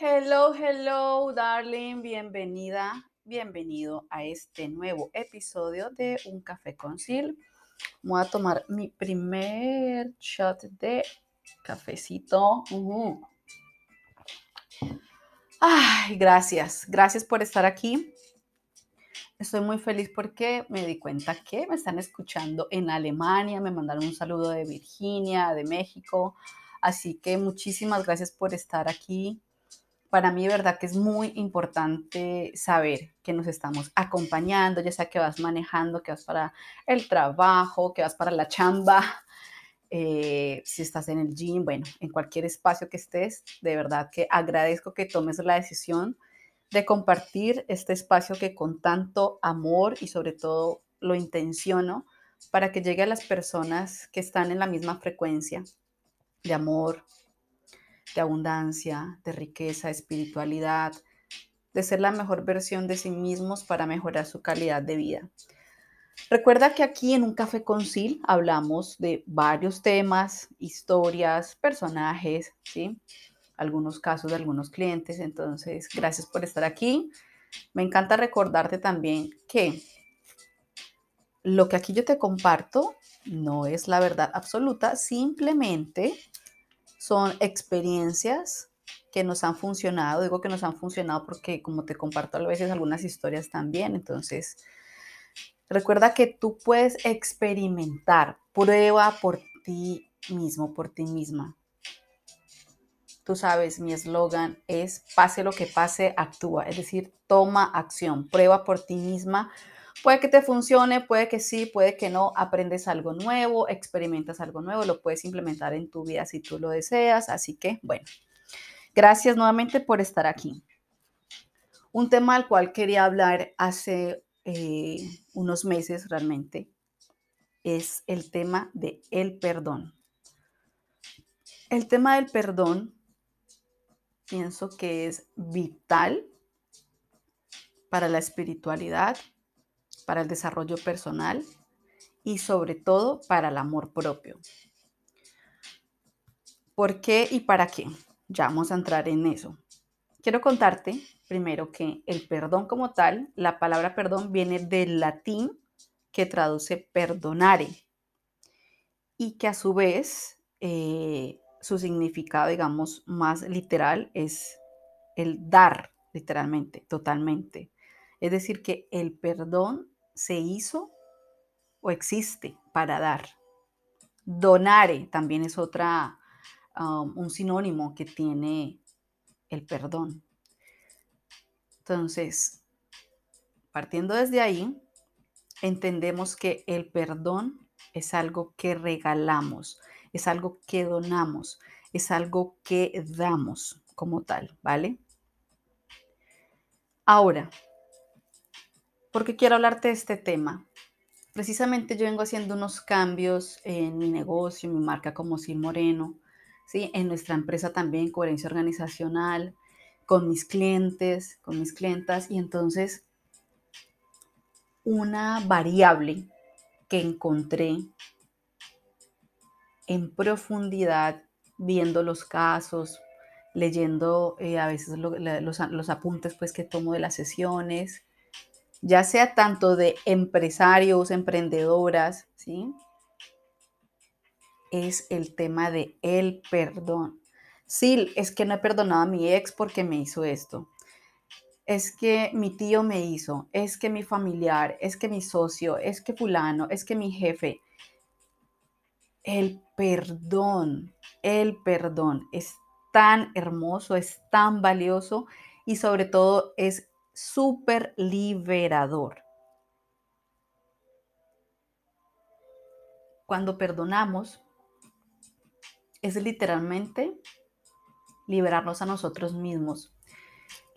Hello, hello, darling. Bienvenida, bienvenido a este nuevo episodio de Un Café con Sil. Voy a tomar mi primer shot de cafecito. Ay, gracias. Gracias por estar aquí. Estoy muy feliz porque me di cuenta que me están escuchando en Alemania. Me mandaron un saludo de Virginia, de México. Así que muchísimas gracias por estar aquí para mí, verdad que es muy importante saber que nos estamos acompañando, ya sea que vas manejando, que vas para el trabajo, que vas para la chamba, eh, si estás en el gym, bueno, en cualquier espacio que estés, de verdad que agradezco que tomes la decisión de compartir este espacio que con tanto amor y sobre todo lo intenciono para que llegue a las personas que están en la misma frecuencia de amor, de abundancia, de riqueza, espiritualidad, de ser la mejor versión de sí mismos para mejorar su calidad de vida. Recuerda que aquí en un café con Sil hablamos de varios temas, historias, personajes, ¿sí? Algunos casos de algunos clientes. Entonces, gracias por estar aquí. Me encanta recordarte también que lo que aquí yo te comparto no es la verdad absoluta, simplemente son experiencias que nos han funcionado. Digo que nos han funcionado porque como te comparto a veces algunas historias también. Entonces, recuerda que tú puedes experimentar, prueba por ti mismo, por ti misma. Tú sabes, mi eslogan es pase lo que pase, actúa. Es decir, toma acción, prueba por ti misma Puede que te funcione, puede que sí, puede que no. Aprendes algo nuevo, experimentas algo nuevo, lo puedes implementar en tu vida si tú lo deseas. Así que, bueno, gracias nuevamente por estar aquí. Un tema al cual quería hablar hace eh, unos meses realmente es el tema de el perdón. El tema del perdón pienso que es vital para la espiritualidad, para el desarrollo personal y sobre todo para el amor propio. ¿Por qué y para qué? Ya vamos a entrar en eso. Quiero contarte primero que el perdón como tal, la palabra perdón viene del latín que traduce perdonare y que a su vez eh, su significado, digamos, más literal es el dar, literalmente, totalmente. Es decir, que el perdón se hizo o existe para dar. Donare también es otra, um, un sinónimo que tiene el perdón. Entonces, partiendo desde ahí, entendemos que el perdón es algo que regalamos, es algo que donamos, es algo que damos como tal, ¿vale? Ahora, ¿Por qué quiero hablarte de este tema? Precisamente yo vengo haciendo unos cambios en mi negocio, en mi marca como Sil Moreno, ¿sí? en nuestra empresa también, coherencia organizacional, con mis clientes, con mis clientas, y entonces una variable que encontré en profundidad, viendo los casos, leyendo eh, a veces los, los, apuntes pues, que tomo de las sesiones, ya sea tanto de empresarios, emprendedoras, ¿sí? Es el tema de el perdón. Sí, es que no he perdonado a mi ex porque me hizo esto. Es que mi tío me hizo, es que mi familiar, es que mi socio, es que fulano, es que mi jefe. El perdón, el perdón es tan hermoso, es tan valioso y sobre todo es súper liberador. Cuando perdonamos, es literalmente liberarnos a nosotros mismos,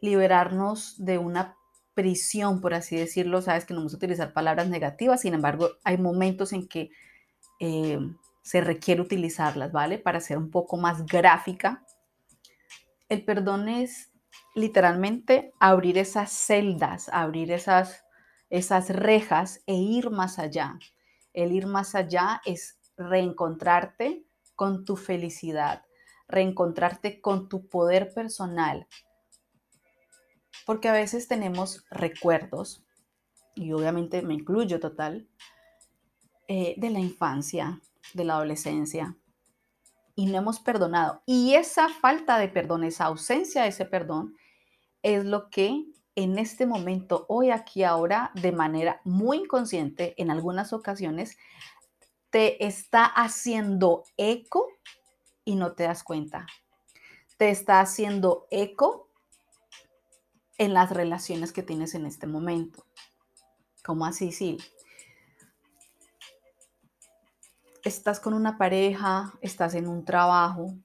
liberarnos de una prisión, por así decirlo. Sabes que no vamos a utilizar palabras negativas, sin embargo, hay momentos en que eh, se requiere utilizarlas, ¿vale? Para ser un poco más gráfica. El perdón es literalmente abrir esas celdas, abrir esas, esas rejas e ir más allá. El ir más allá es reencontrarte con tu felicidad, reencontrarte con tu poder personal, Porque a veces tenemos recuerdos, y obviamente me incluyo total, eh, de la infancia, de la adolescencia, y no hemos perdonado. Y esa falta de perdón, esa ausencia de ese perdón, es lo que en este momento, hoy, aquí, ahora, de manera muy inconsciente, en algunas ocasiones, te está haciendo eco y no te das cuenta. Te está haciendo eco en las relaciones que tienes en este momento. ¿Cómo así? Sí. Estás con una pareja, estás en un trabajo,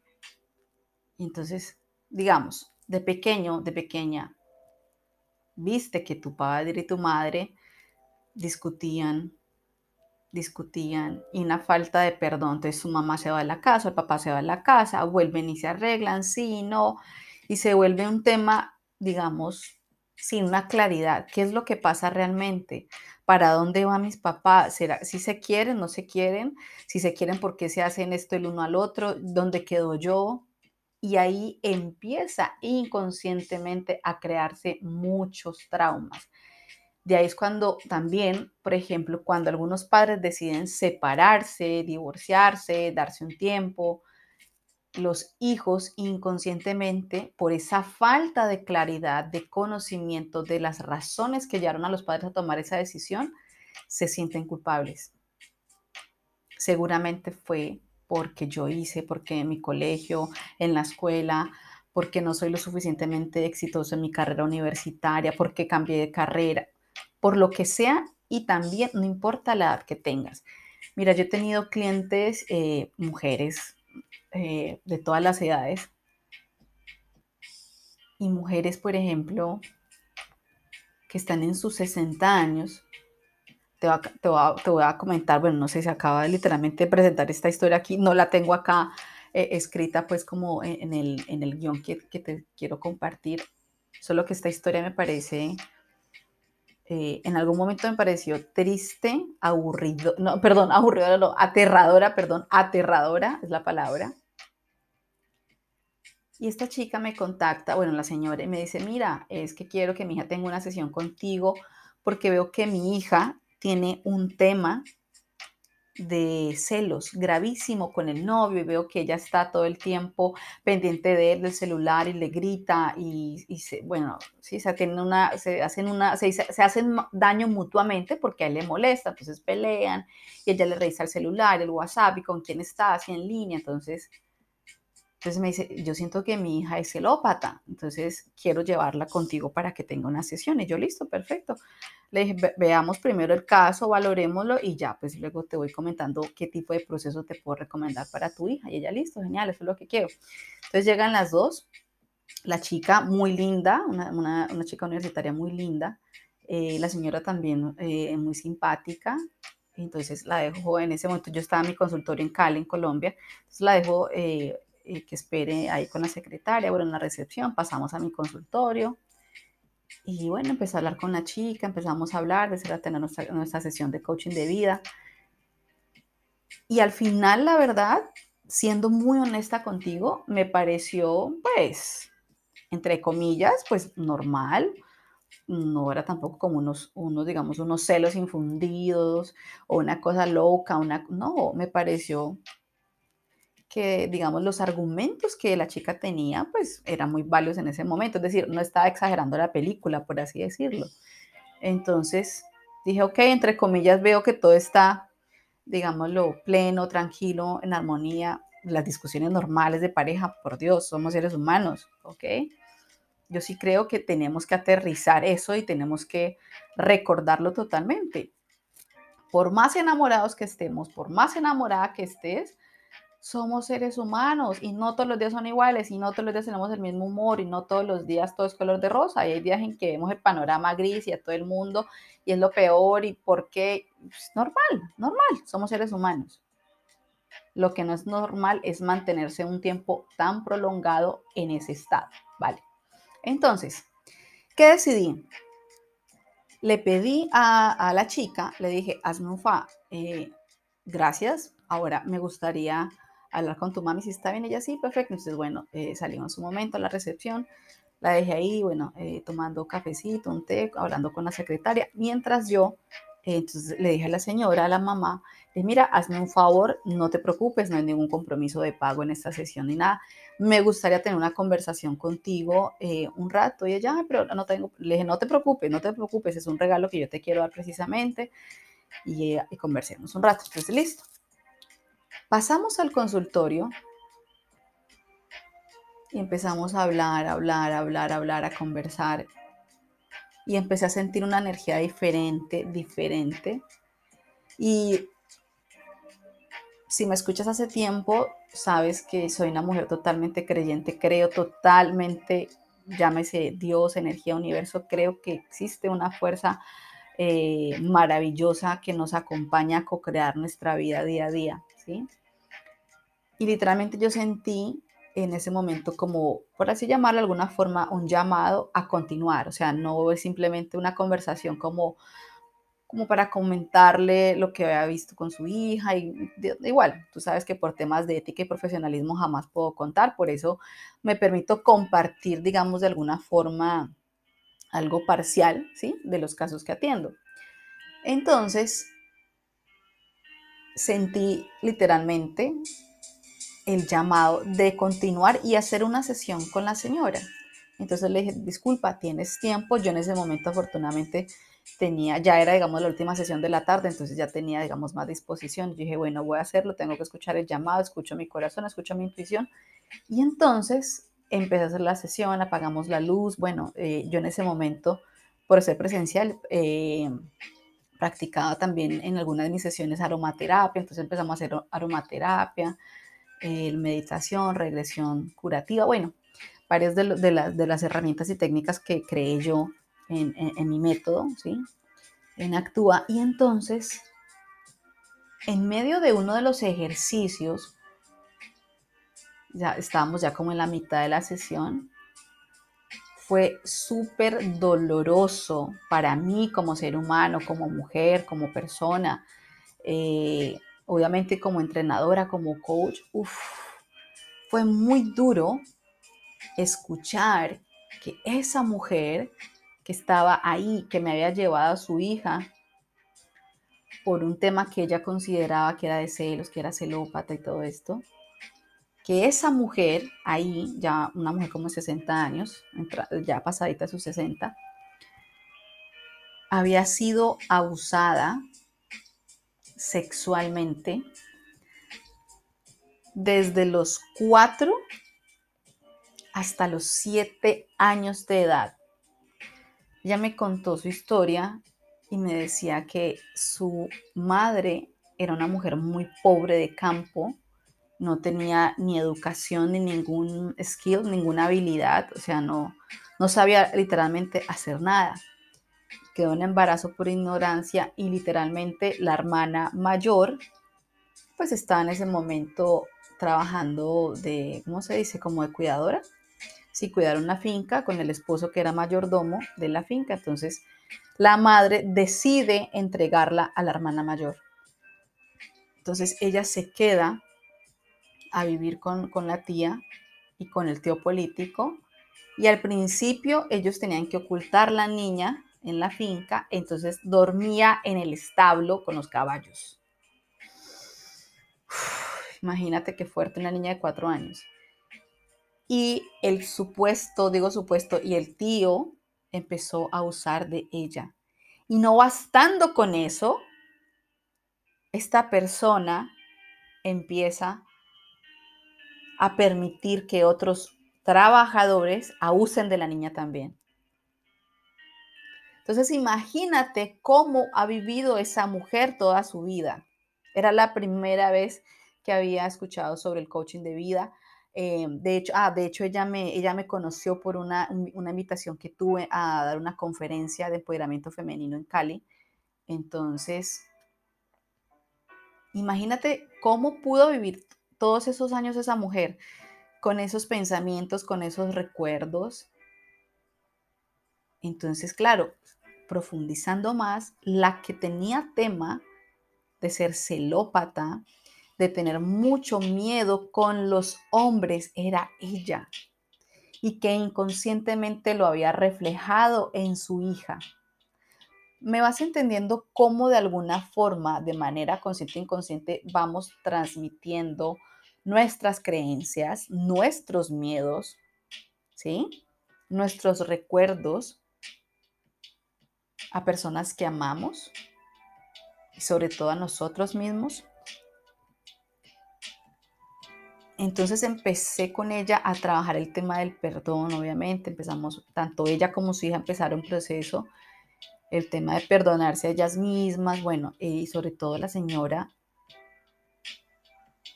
entonces, digamos, de pequeño, de pequeña, viste que tu padre y tu madre discutían, discutían y una falta de perdón, entonces su mamá se va a la casa, el papá se va a la casa, vuelven y se arreglan, sí, no, y se vuelve un tema, digamos, sin una claridad, ¿qué es lo que pasa realmente? ¿Para dónde van mis papás? ¿Será si se quieren, no se quieren? Si se quieren, ¿por qué se hacen esto el uno al otro? ¿Dónde quedo yo? y ahí empieza inconscientemente a crearse muchos traumas. De ahí es cuando también, por ejemplo, cuando algunos padres deciden separarse, divorciarse, darse un tiempo, los hijos inconscientemente, por esa falta de claridad, de conocimiento de las razones que llevaron a los padres a tomar esa decisión, se sienten culpables. Seguramente fue porque yo hice, porque en mi colegio, en la escuela, porque no soy lo suficientemente exitoso en mi carrera universitaria, porque cambié de carrera, por lo que sea y también no importa la edad que tengas. Mira, yo he tenido clientes, eh, mujeres eh, de todas las edades. Y mujeres, por ejemplo, que están en sus 60 años te, voy a comentar, bueno, no sé, se acaba de literalmente presentar esta historia aquí, no la tengo acá eh, escrita pues como en, el, en el guion que, que, te quiero compartir, solo que esta historia me parece, eh, en algún momento me pareció triste, aburrido, no, perdón, aburrido, no, aterradora, perdón, aterradora es la palabra. Y esta chica me contacta, bueno, la señora, y me dice, mira, es que quiero que mi hija tenga una sesión contigo porque veo que mi hija tiene un tema de celos gravísimo con el novio y veo que ella está todo el tiempo pendiente de él, del celular y le grita y, se, bueno, sí, se, una, se hacen, una, se, se, hacen daño mutuamente porque a él le molesta, entonces pelean y ella le revisa el celular, el WhatsApp y con quién está, así en línea, entonces entonces me dice, yo siento que mi hija es celópata, entonces quiero llevarla contigo para que tenga una sesión. Y yo, listo, perfecto. Le dije, veamos primero el caso, valorémoslo y ya, pues luego te voy comentando qué tipo de proceso te puedo recomendar para tu hija. Y ella, listo, genial, eso es lo que quiero. Entonces llegan las dos, la chica muy linda, una, chica universitaria muy linda, eh, la señora también eh, muy simpática, entonces la dejo en ese momento, yo estaba en mi consultorio en Cali, en Colombia, entonces la dejo eh, eh, que espere ahí con la secretaria, bueno, en la recepción, pasamos a mi consultorio. Y bueno, empecé a hablar con la chica, empezamos a hablar, de a tener nuestra, nuestra sesión de coaching de vida. Y al final, la verdad, siendo muy honesta contigo, me pareció, pues, entre comillas, pues normal. No era tampoco como unos, unos, digamos, unos celos infundidos o una cosa loca, una, no, me pareció que, digamos, los argumentos que la chica tenía, pues eran muy válidos en ese momento. Es decir, no estaba exagerando la película, por así decirlo. Entonces dije, ok, entre comillas, veo que todo está, digámoslo, pleno, tranquilo, en armonía. Las discusiones normales de pareja, por Dios, somos seres humanos, ¿ok? Yo sí creo que tenemos que aterrizar eso y tenemos que recordarlo totalmente. Por más enamorados que estemos, por más enamorada que estés, somos seres humanos y no todos los días son iguales y no todos los días tenemos el mismo humor y no todos los días todo es color de rosa. Y hay días en que vemos el panorama gris y a todo el mundo y es lo peor y por qué. Pues, normal, normal, somos seres humanos. Lo que no es normal es mantenerse un tiempo tan prolongado en ese estado, ¿vale? Entonces, ¿qué decidí? Le pedí a, la chica, le dije, hazme un fa, eh, gracias, ahora me gustaría hablar con tu mami si está bien. Ella sí, perfecto. Entonces, bueno, eh, salimos un momento a la recepción. La dejé ahí, bueno, eh, tomando cafecito, un té, hablando con la secretaria, mientras yo, eh, entonces le dije a la señora, a la mamá, mira, hazme un favor, no te preocupes, no hay ningún compromiso de pago en esta sesión ni nada. Me gustaría tener una conversación contigo eh, un rato. Y ella, pero no tengo, le dije, no te preocupes, no te preocupes, es un regalo que yo te quiero dar precisamente. Y, y conversemos un rato. Entonces, listo. Pasamos al consultorio y empezamos a hablar, a hablar, a hablar, a hablar, a conversar. Y empecé a sentir una energía diferente, diferente. Y si me escuchas hace tiempo, sabes que soy una mujer totalmente creyente, creo totalmente, llámese Dios, energía, universo, creo que existe una fuerza eh, maravillosa que nos acompaña a co-crear nuestra vida día a día, ¿sí? Y literalmente yo sentí en ese momento como, por así llamarlo de alguna forma, un llamado a continuar. O sea, no es simplemente una conversación como, como para comentarle lo que había visto con su hija. Y igual, tú sabes que por temas de ética y profesionalismo jamás puedo contar, por eso me permito compartir, digamos, de alguna forma algo parcial, ¿sí? De los casos que atiendo. Entonces, sentí literalmente el llamado de continuar y hacer una sesión con la señora. Entonces le dije, disculpa, ¿tienes tiempo? Yo en ese momento afortunadamente tenía, ya era, digamos, la última sesión de la tarde, entonces ya tenía, digamos, más disposición. Yo dije, bueno, voy a hacerlo, tengo que escuchar el llamado, escucho mi corazón, escucho mi intuición. Y entonces empecé a hacer la sesión, apagamos la luz. Bueno, eh, yo en ese momento, por ser presencial, eh, practicaba también en algunas de mis sesiones aromaterapia, entonces empezamos a hacer aromaterapia, meditación, regresión curativa, bueno, varias de, las herramientas y técnicas que creé yo en, mi método, ¿sí? En Actúa. Y entonces, en medio de uno de los ejercicios, ya estábamos ya como en la mitad de la sesión, fue súper doloroso para mí como ser humano, como mujer, como persona. Eh, obviamente como entrenadora, como coach, fue muy duro escuchar que esa mujer que estaba ahí, que me había llevado a su hija por un tema que ella consideraba que era de celos, que era celópata y todo esto, que esa mujer ahí, ya una mujer como de 60 años, ya pasadita sus 60, había sido abusada sexualmente desde los 4 hasta los 7 años de edad. Ella me contó su historia y me decía que su madre era una mujer muy pobre de campo, no tenía ni educación ni ningún skill, ninguna habilidad, o sea, no, no sabía literalmente hacer nada quedó en embarazo por ignorancia y literalmente la hermana mayor pues estaba en ese momento trabajando de, ¿cómo se dice? Como de cuidadora. Sí, cuidaron una finca con el esposo que era mayordomo de la finca. Entonces, la madre decide entregarla a la hermana mayor. Entonces, ella se queda a vivir con, con la tía y con el tío político. Y al principio ellos tenían que ocultar la niña en la finca, entonces dormía en el establo con los caballos. imagínate qué fuerte una niña de cuatro años. Y el supuesto, digo supuesto, y el tío empezó a usar de ella. Y no bastando con eso, esta persona empieza a permitir que otros trabajadores abusen de la niña también. Entonces imagínate cómo ha vivido esa mujer toda su vida. Era la primera vez que había escuchado sobre el coaching de vida. Eh, de hecho, ah, de hecho ella, me, ella me conoció por una, una invitación que tuve a dar una conferencia de empoderamiento femenino en Cali. Entonces, imagínate cómo pudo vivir todos esos años esa mujer con esos pensamientos, con esos recuerdos. Entonces, claro, profundizando más, la que tenía tema de ser celópata, de tener mucho miedo con los hombres, era ella. y que inconscientemente lo había reflejado en su hija. Me vas entendiendo cómo de alguna forma, de manera consciente e inconsciente, vamos transmitiendo nuestras creencias, nuestros miedos, ¿sí? Nuestros recuerdos a personas que amamos y sobre todo a nosotros mismos. Entonces empecé con ella a trabajar el tema del perdón, obviamente. Empezamos, tanto ella como su hija empezaron un proceso, el tema de perdonarse a ellas mismas, bueno, y sobre todo la señora,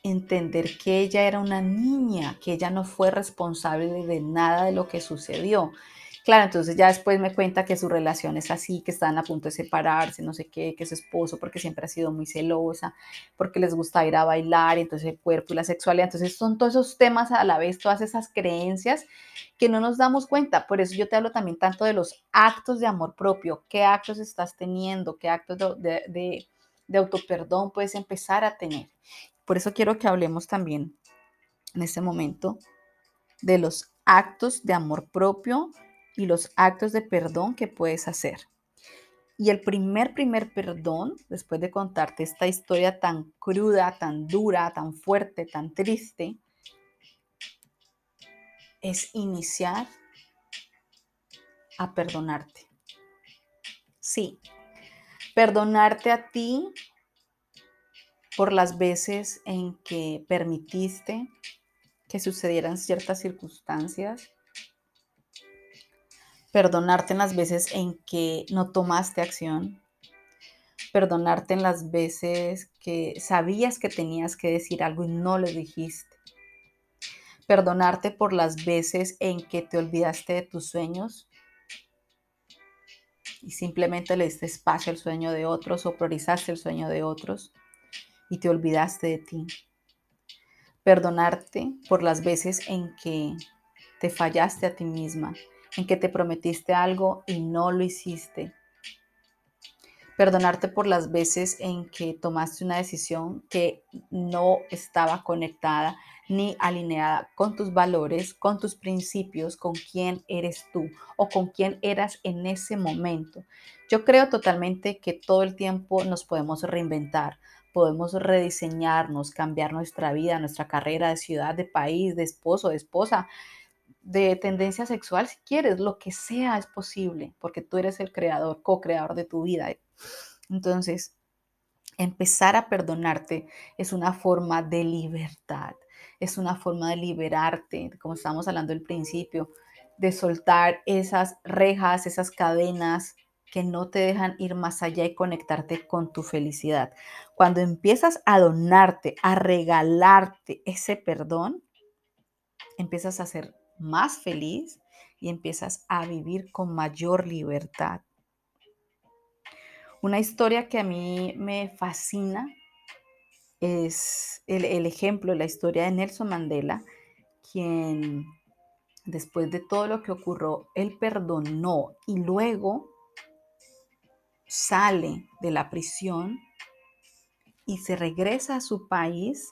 entender que ella era una niña, que ella no fue responsable de nada de lo que sucedió, Claro, entonces ya después me cuenta que su relación es así, que están a punto de separarse, no sé qué, que su esposo, porque siempre ha sido muy celosa, porque les gusta ir a bailar, entonces el cuerpo y la sexualidad. Entonces son todos esos temas a la vez, todas esas creencias que no nos damos cuenta. Por eso yo te hablo también tanto de los actos de amor propio, qué actos estás teniendo, qué actos de, de, de autoperdón puedes empezar a tener. Por eso quiero que hablemos también en este momento de los actos de amor propio y los actos de perdón que puedes hacer. Y el primer, primer perdón, después de contarte esta historia tan cruda, tan dura, tan fuerte, tan triste, es iniciar a perdonarte. Sí, perdonarte a ti por las veces en que permitiste que sucedieran ciertas circunstancias perdonarte en las veces en que no tomaste acción, perdonarte en las veces que sabías que tenías que decir algo y no lo dijiste, perdonarte por las veces en que te olvidaste de tus sueños y simplemente le diste espacio al sueño de otros o priorizaste el sueño de otros y te olvidaste de ti. Perdonarte por las veces en que te fallaste a ti misma, en que te prometiste algo y no lo hiciste. Perdonarte por las veces en que tomaste una decisión que no estaba conectada ni alineada con tus valores, con tus principios, con quién eres tú o con quién eras en ese momento. Yo creo totalmente que todo el tiempo nos podemos reinventar, podemos rediseñarnos, cambiar nuestra vida, nuestra carrera de ciudad, de país, de esposo, de esposa, de tendencia sexual, si quieres, lo que sea es posible, porque tú eres el creador, co-creador de tu vida. Entonces, empezar a perdonarte es una forma de libertad, es una forma de liberarte, como estábamos hablando al principio, de soltar esas rejas, esas cadenas que no te dejan ir más allá y conectarte con tu felicidad. Cuando empiezas a donarte, a regalarte ese perdón, empiezas a ser más feliz y empiezas a vivir con mayor libertad. Una historia que a mí me fascina es el, ejemplo, la historia de Nelson Mandela, quien después de todo lo que ocurrió, él perdonó y luego sale de la prisión y se regresa a su país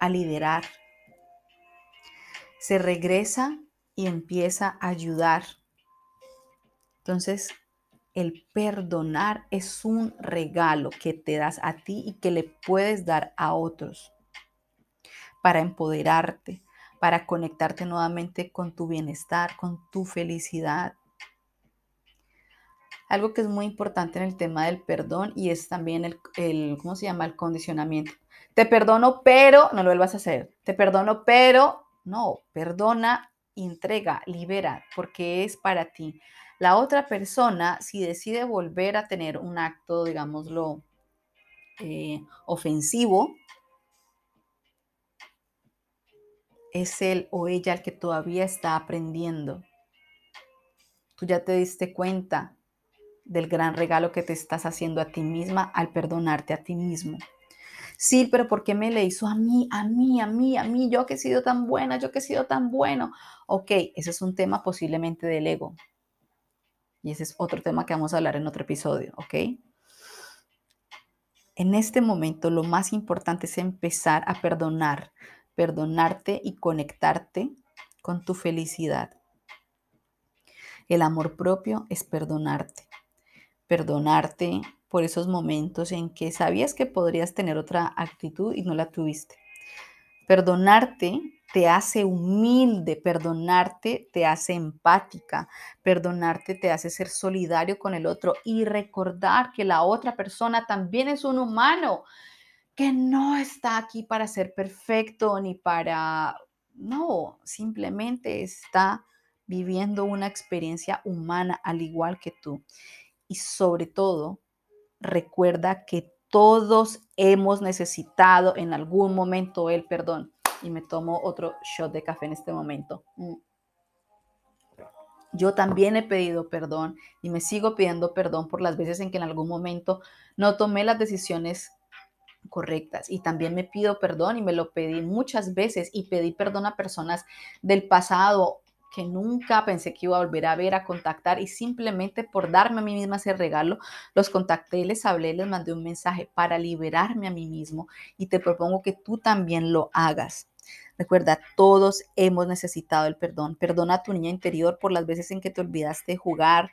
a liderar se regresa y empieza a ayudar. Entonces, el perdonar es un regalo que te das a ti y que le puedes dar a otros para empoderarte, para conectarte nuevamente con tu bienestar, con tu felicidad. Algo que es muy importante en el tema del perdón y es también el, el ¿cómo se llama? El condicionamiento. Te perdono, pero no lo vuelvas a hacer. Te perdono, pero no, perdona, entrega, libera, porque es para ti. La otra persona, si decide volver a tener un acto, digámoslo, eh, ofensivo, es él o ella el que todavía está aprendiendo. Tú ya te diste cuenta del gran regalo que te estás haciendo a ti misma al perdonarte a ti mismo. Sí, pero ¿por qué me le hizo a mí, a mí, a mí, a mí? Yo que he sido tan buena, yo que he sido tan bueno. Ok, ese es un tema posiblemente del ego. Y ese es otro tema que vamos a hablar en otro episodio, ¿ok? En este momento lo más importante es empezar a perdonar, perdonarte y conectarte con tu felicidad. El amor propio es perdonarte. Perdonarte por esos momentos en que sabías que podrías tener otra actitud y no la tuviste. Perdonarte te hace humilde, perdonarte te hace empática, perdonarte te hace ser solidario con el otro y recordar que la otra persona también es un humano, que no está aquí para ser perfecto ni para, no, simplemente está viviendo una experiencia humana al igual que tú. Y sobre todo, recuerda que todos hemos necesitado en algún momento el perdón. Y me tomo otro shot de café en este momento. Mm. Yo también he pedido perdón y me sigo pidiendo perdón por las veces en que en algún momento no tomé las decisiones correctas. Y también me pido perdón y me lo pedí muchas veces y pedí perdón a personas del pasado que nunca pensé que iba a volver a ver, a contactar y simplemente por darme a mí misma ese regalo, los contacté, les hablé, les mandé un mensaje para liberarme a mí mismo y te propongo que tú también lo hagas. Recuerda, todos hemos necesitado el perdón. Perdona a tu niña interior por las veces en que te olvidaste jugar,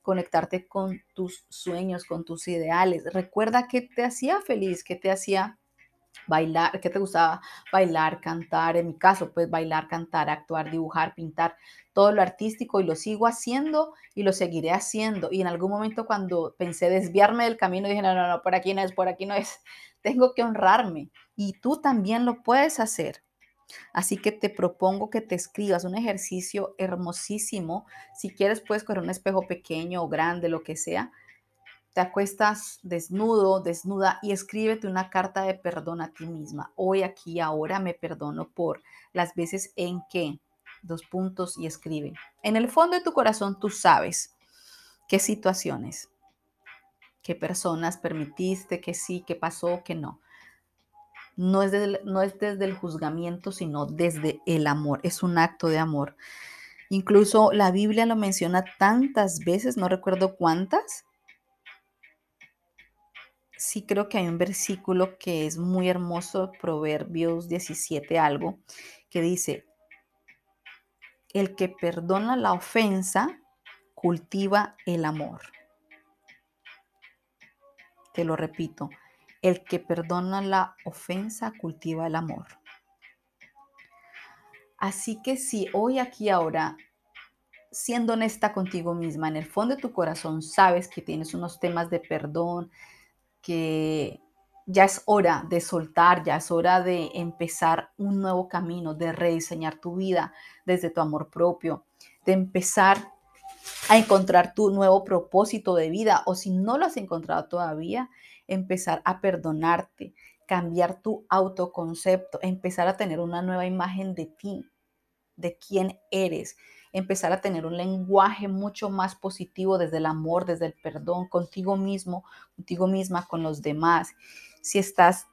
conectarte con tus sueños, con tus ideales. Recuerda que te hacía feliz, que te hacía bailar, que te gustaba bailar, cantar, en mi caso, pues bailar, cantar, actuar, dibujar, pintar, todo lo artístico y lo sigo haciendo y lo seguiré haciendo. Y en algún momento cuando pensé desviarme del camino, dije, no, no, no, por aquí no es, por aquí no es, tengo que honrarme. Y tú también lo puedes hacer. Así que te propongo que te escribas un ejercicio hermosísimo. Si quieres, puedes coger un espejo pequeño o grande, lo que sea. Te acuestas desnudo, desnuda y escríbete una carta de perdón a ti misma. Hoy, aquí, ahora me perdono por las veces en que, dos puntos y escribe. En el fondo de tu corazón tú sabes qué situaciones, qué personas permitiste, que sí, qué pasó, que no no es, desde, no es desde el juzgamiento, sino desde el amor. Es un acto de amor. Incluso la Biblia lo menciona tantas veces, no recuerdo cuántas. Sí creo que hay un versículo que es muy hermoso, Proverbios 17 algo, que dice, el que perdona la ofensa cultiva el amor. Te lo repito, el que perdona la ofensa cultiva el amor. Así que si hoy, aquí, ahora, siendo honesta contigo misma, en el fondo de tu corazón sabes que tienes unos temas de perdón, que ya es hora de soltar, ya es hora de empezar un nuevo camino, de rediseñar tu vida desde tu amor propio, de empezar a encontrar tu nuevo propósito de vida o si no lo has encontrado todavía, empezar a perdonarte, cambiar tu autoconcepto, empezar a tener una nueva imagen de ti, de quién eres, empezar a tener un lenguaje mucho más positivo desde el amor, desde el perdón, contigo mismo, contigo misma, con los demás. Si estás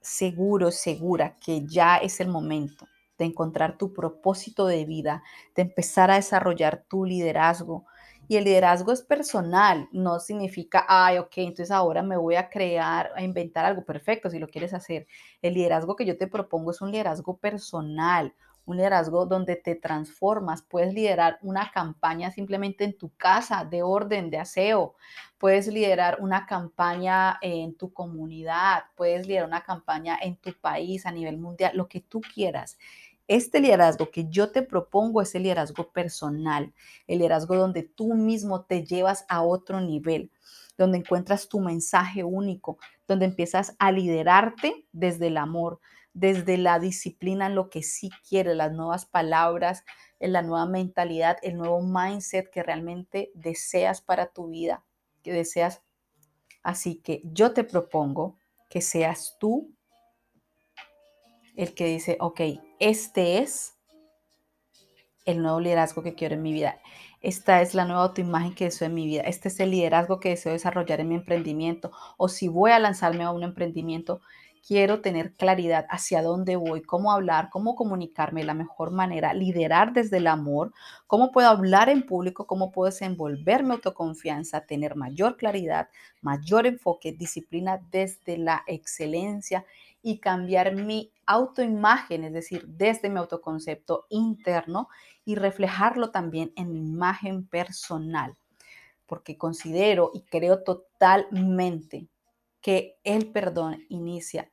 seguro, segura que ya es el momento de encontrar tu propósito de vida, de empezar a desarrollar tu liderazgo, y el liderazgo es personal, no significa, ay, ok, entonces ahora me voy a crear, a inventar algo perfecto si lo quieres hacer. El liderazgo que yo te propongo es un liderazgo personal, un liderazgo donde te transformas. Puedes liderar una campaña simplemente en tu casa de orden, de aseo. Puedes liderar una campaña en tu comunidad. Puedes liderar una campaña en tu país a nivel mundial, lo que tú quieras. Este liderazgo que yo te propongo es el liderazgo personal, el liderazgo donde tú mismo te llevas a otro nivel, donde encuentras tu mensaje único, donde empiezas a liderarte desde el amor, desde la disciplina lo que sí quieres, las nuevas palabras, en la nueva mentalidad, el nuevo mindset que realmente deseas para tu vida, que deseas. Así que yo te propongo que seas tú el que dice, ok, este es el nuevo liderazgo que quiero en mi vida. Esta es la nueva autoimagen que deseo en mi vida. Este es el liderazgo que deseo desarrollar en mi emprendimiento. O si voy a lanzarme a un emprendimiento, quiero tener claridad hacia dónde voy, cómo hablar, cómo comunicarme de la mejor manera, liderar desde el amor, cómo puedo hablar en público, cómo puedo desenvolverme autoconfianza, tener mayor claridad, mayor enfoque, disciplina desde la excelencia y cambiar mi autoimagen, es decir, desde mi autoconcepto interno y reflejarlo también en mi imagen personal, porque considero y creo totalmente que el perdón inicia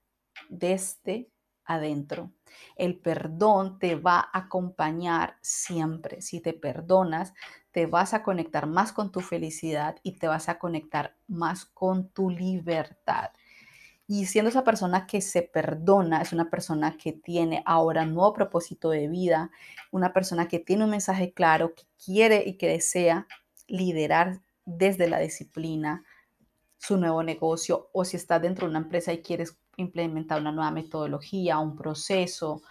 desde adentro. El perdón te va a acompañar siempre. Si te perdonas, te vas a conectar más con tu felicidad y te vas a conectar más con tu libertad. Y siendo esa persona que se perdona, es una persona que tiene ahora un nuevo propósito de vida, una persona que tiene un mensaje claro, que quiere y que desea liderar desde la disciplina su nuevo negocio o si estás dentro de una empresa y quieres implementar una nueva metodología, un proceso,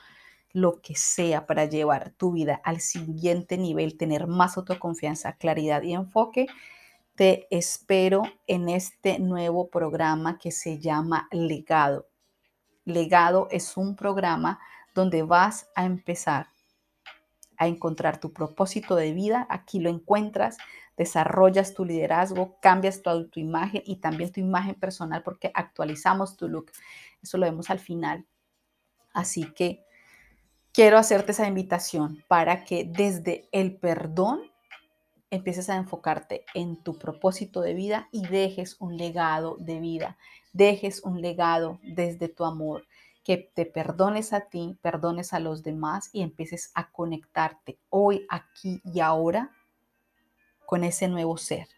lo que sea para llevar tu vida al siguiente nivel, tener más autoconfianza, claridad y enfoque, te espero en este nuevo programa que se llama Legado. Legado es un programa donde vas a empezar a encontrar tu propósito de vida. Aquí lo encuentras, desarrollas tu liderazgo, cambias tu autoimagen y también tu imagen personal porque actualizamos tu look. Eso lo vemos al final. Así que quiero hacerte esa invitación para que desde el perdón empieces a enfocarte en tu propósito de vida y dejes un legado de vida, dejes un legado desde tu amor, que te perdones a ti, perdones a los demás y empieces a conectarte hoy, aquí y ahora con ese nuevo ser,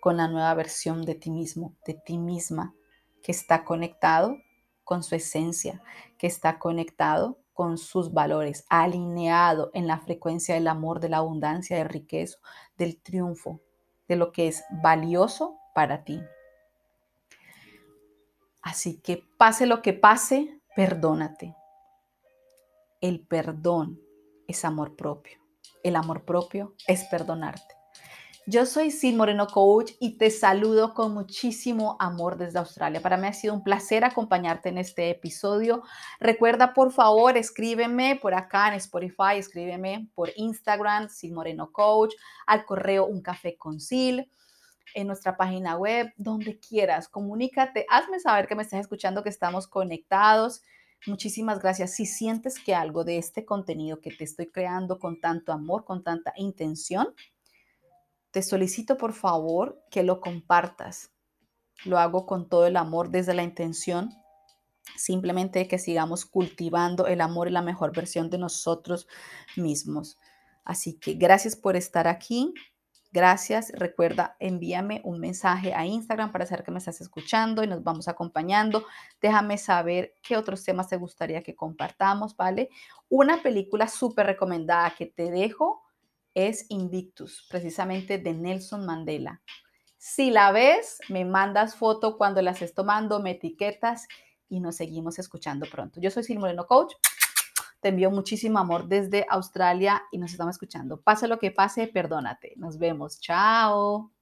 con la nueva versión de ti mismo, de ti misma, que está conectado con su esencia, que está conectado con sus valores, alineado en la frecuencia del amor, de la abundancia, del riqueza, del triunfo, de lo que es valioso para ti. Así que pase lo que pase, perdónate. El perdón es amor propio. El amor propio es perdonarte. Yo soy Sid Moreno Coach y te saludo con muchísimo amor desde Australia. Para mí ha sido un placer acompañarte en este episodio. Recuerda, por favor, escríbeme por acá en Spotify, escríbeme por Instagram, Sid Moreno Coach, al correo Un Café con Sil, en nuestra página web, donde quieras. Comunícate, hazme saber que me estás escuchando, que estamos conectados. Muchísimas gracias. Si sientes que algo de este contenido que te estoy creando con tanto amor, con tanta intención, te solicito por favor que lo compartas. Lo hago con todo el amor desde la intención simplemente que sigamos cultivando el amor y la mejor versión de nosotros mismos. Así que gracias por estar aquí. Gracias. Recuerda, envíame un mensaje a Instagram para saber que me estás escuchando y nos vamos acompañando. Déjame saber qué otros temas te gustaría que compartamos, ¿vale? Una película súper recomendada que te dejo es Invictus, precisamente de Nelson Mandela. Si la ves, me mandas foto cuando la estés tomando, me etiquetas y nos seguimos escuchando pronto. Yo soy Sil Moreno Coach. Te envío muchísimo amor desde Australia y nos estamos escuchando. Pase lo que pase, perdónate. Nos vemos. Chao.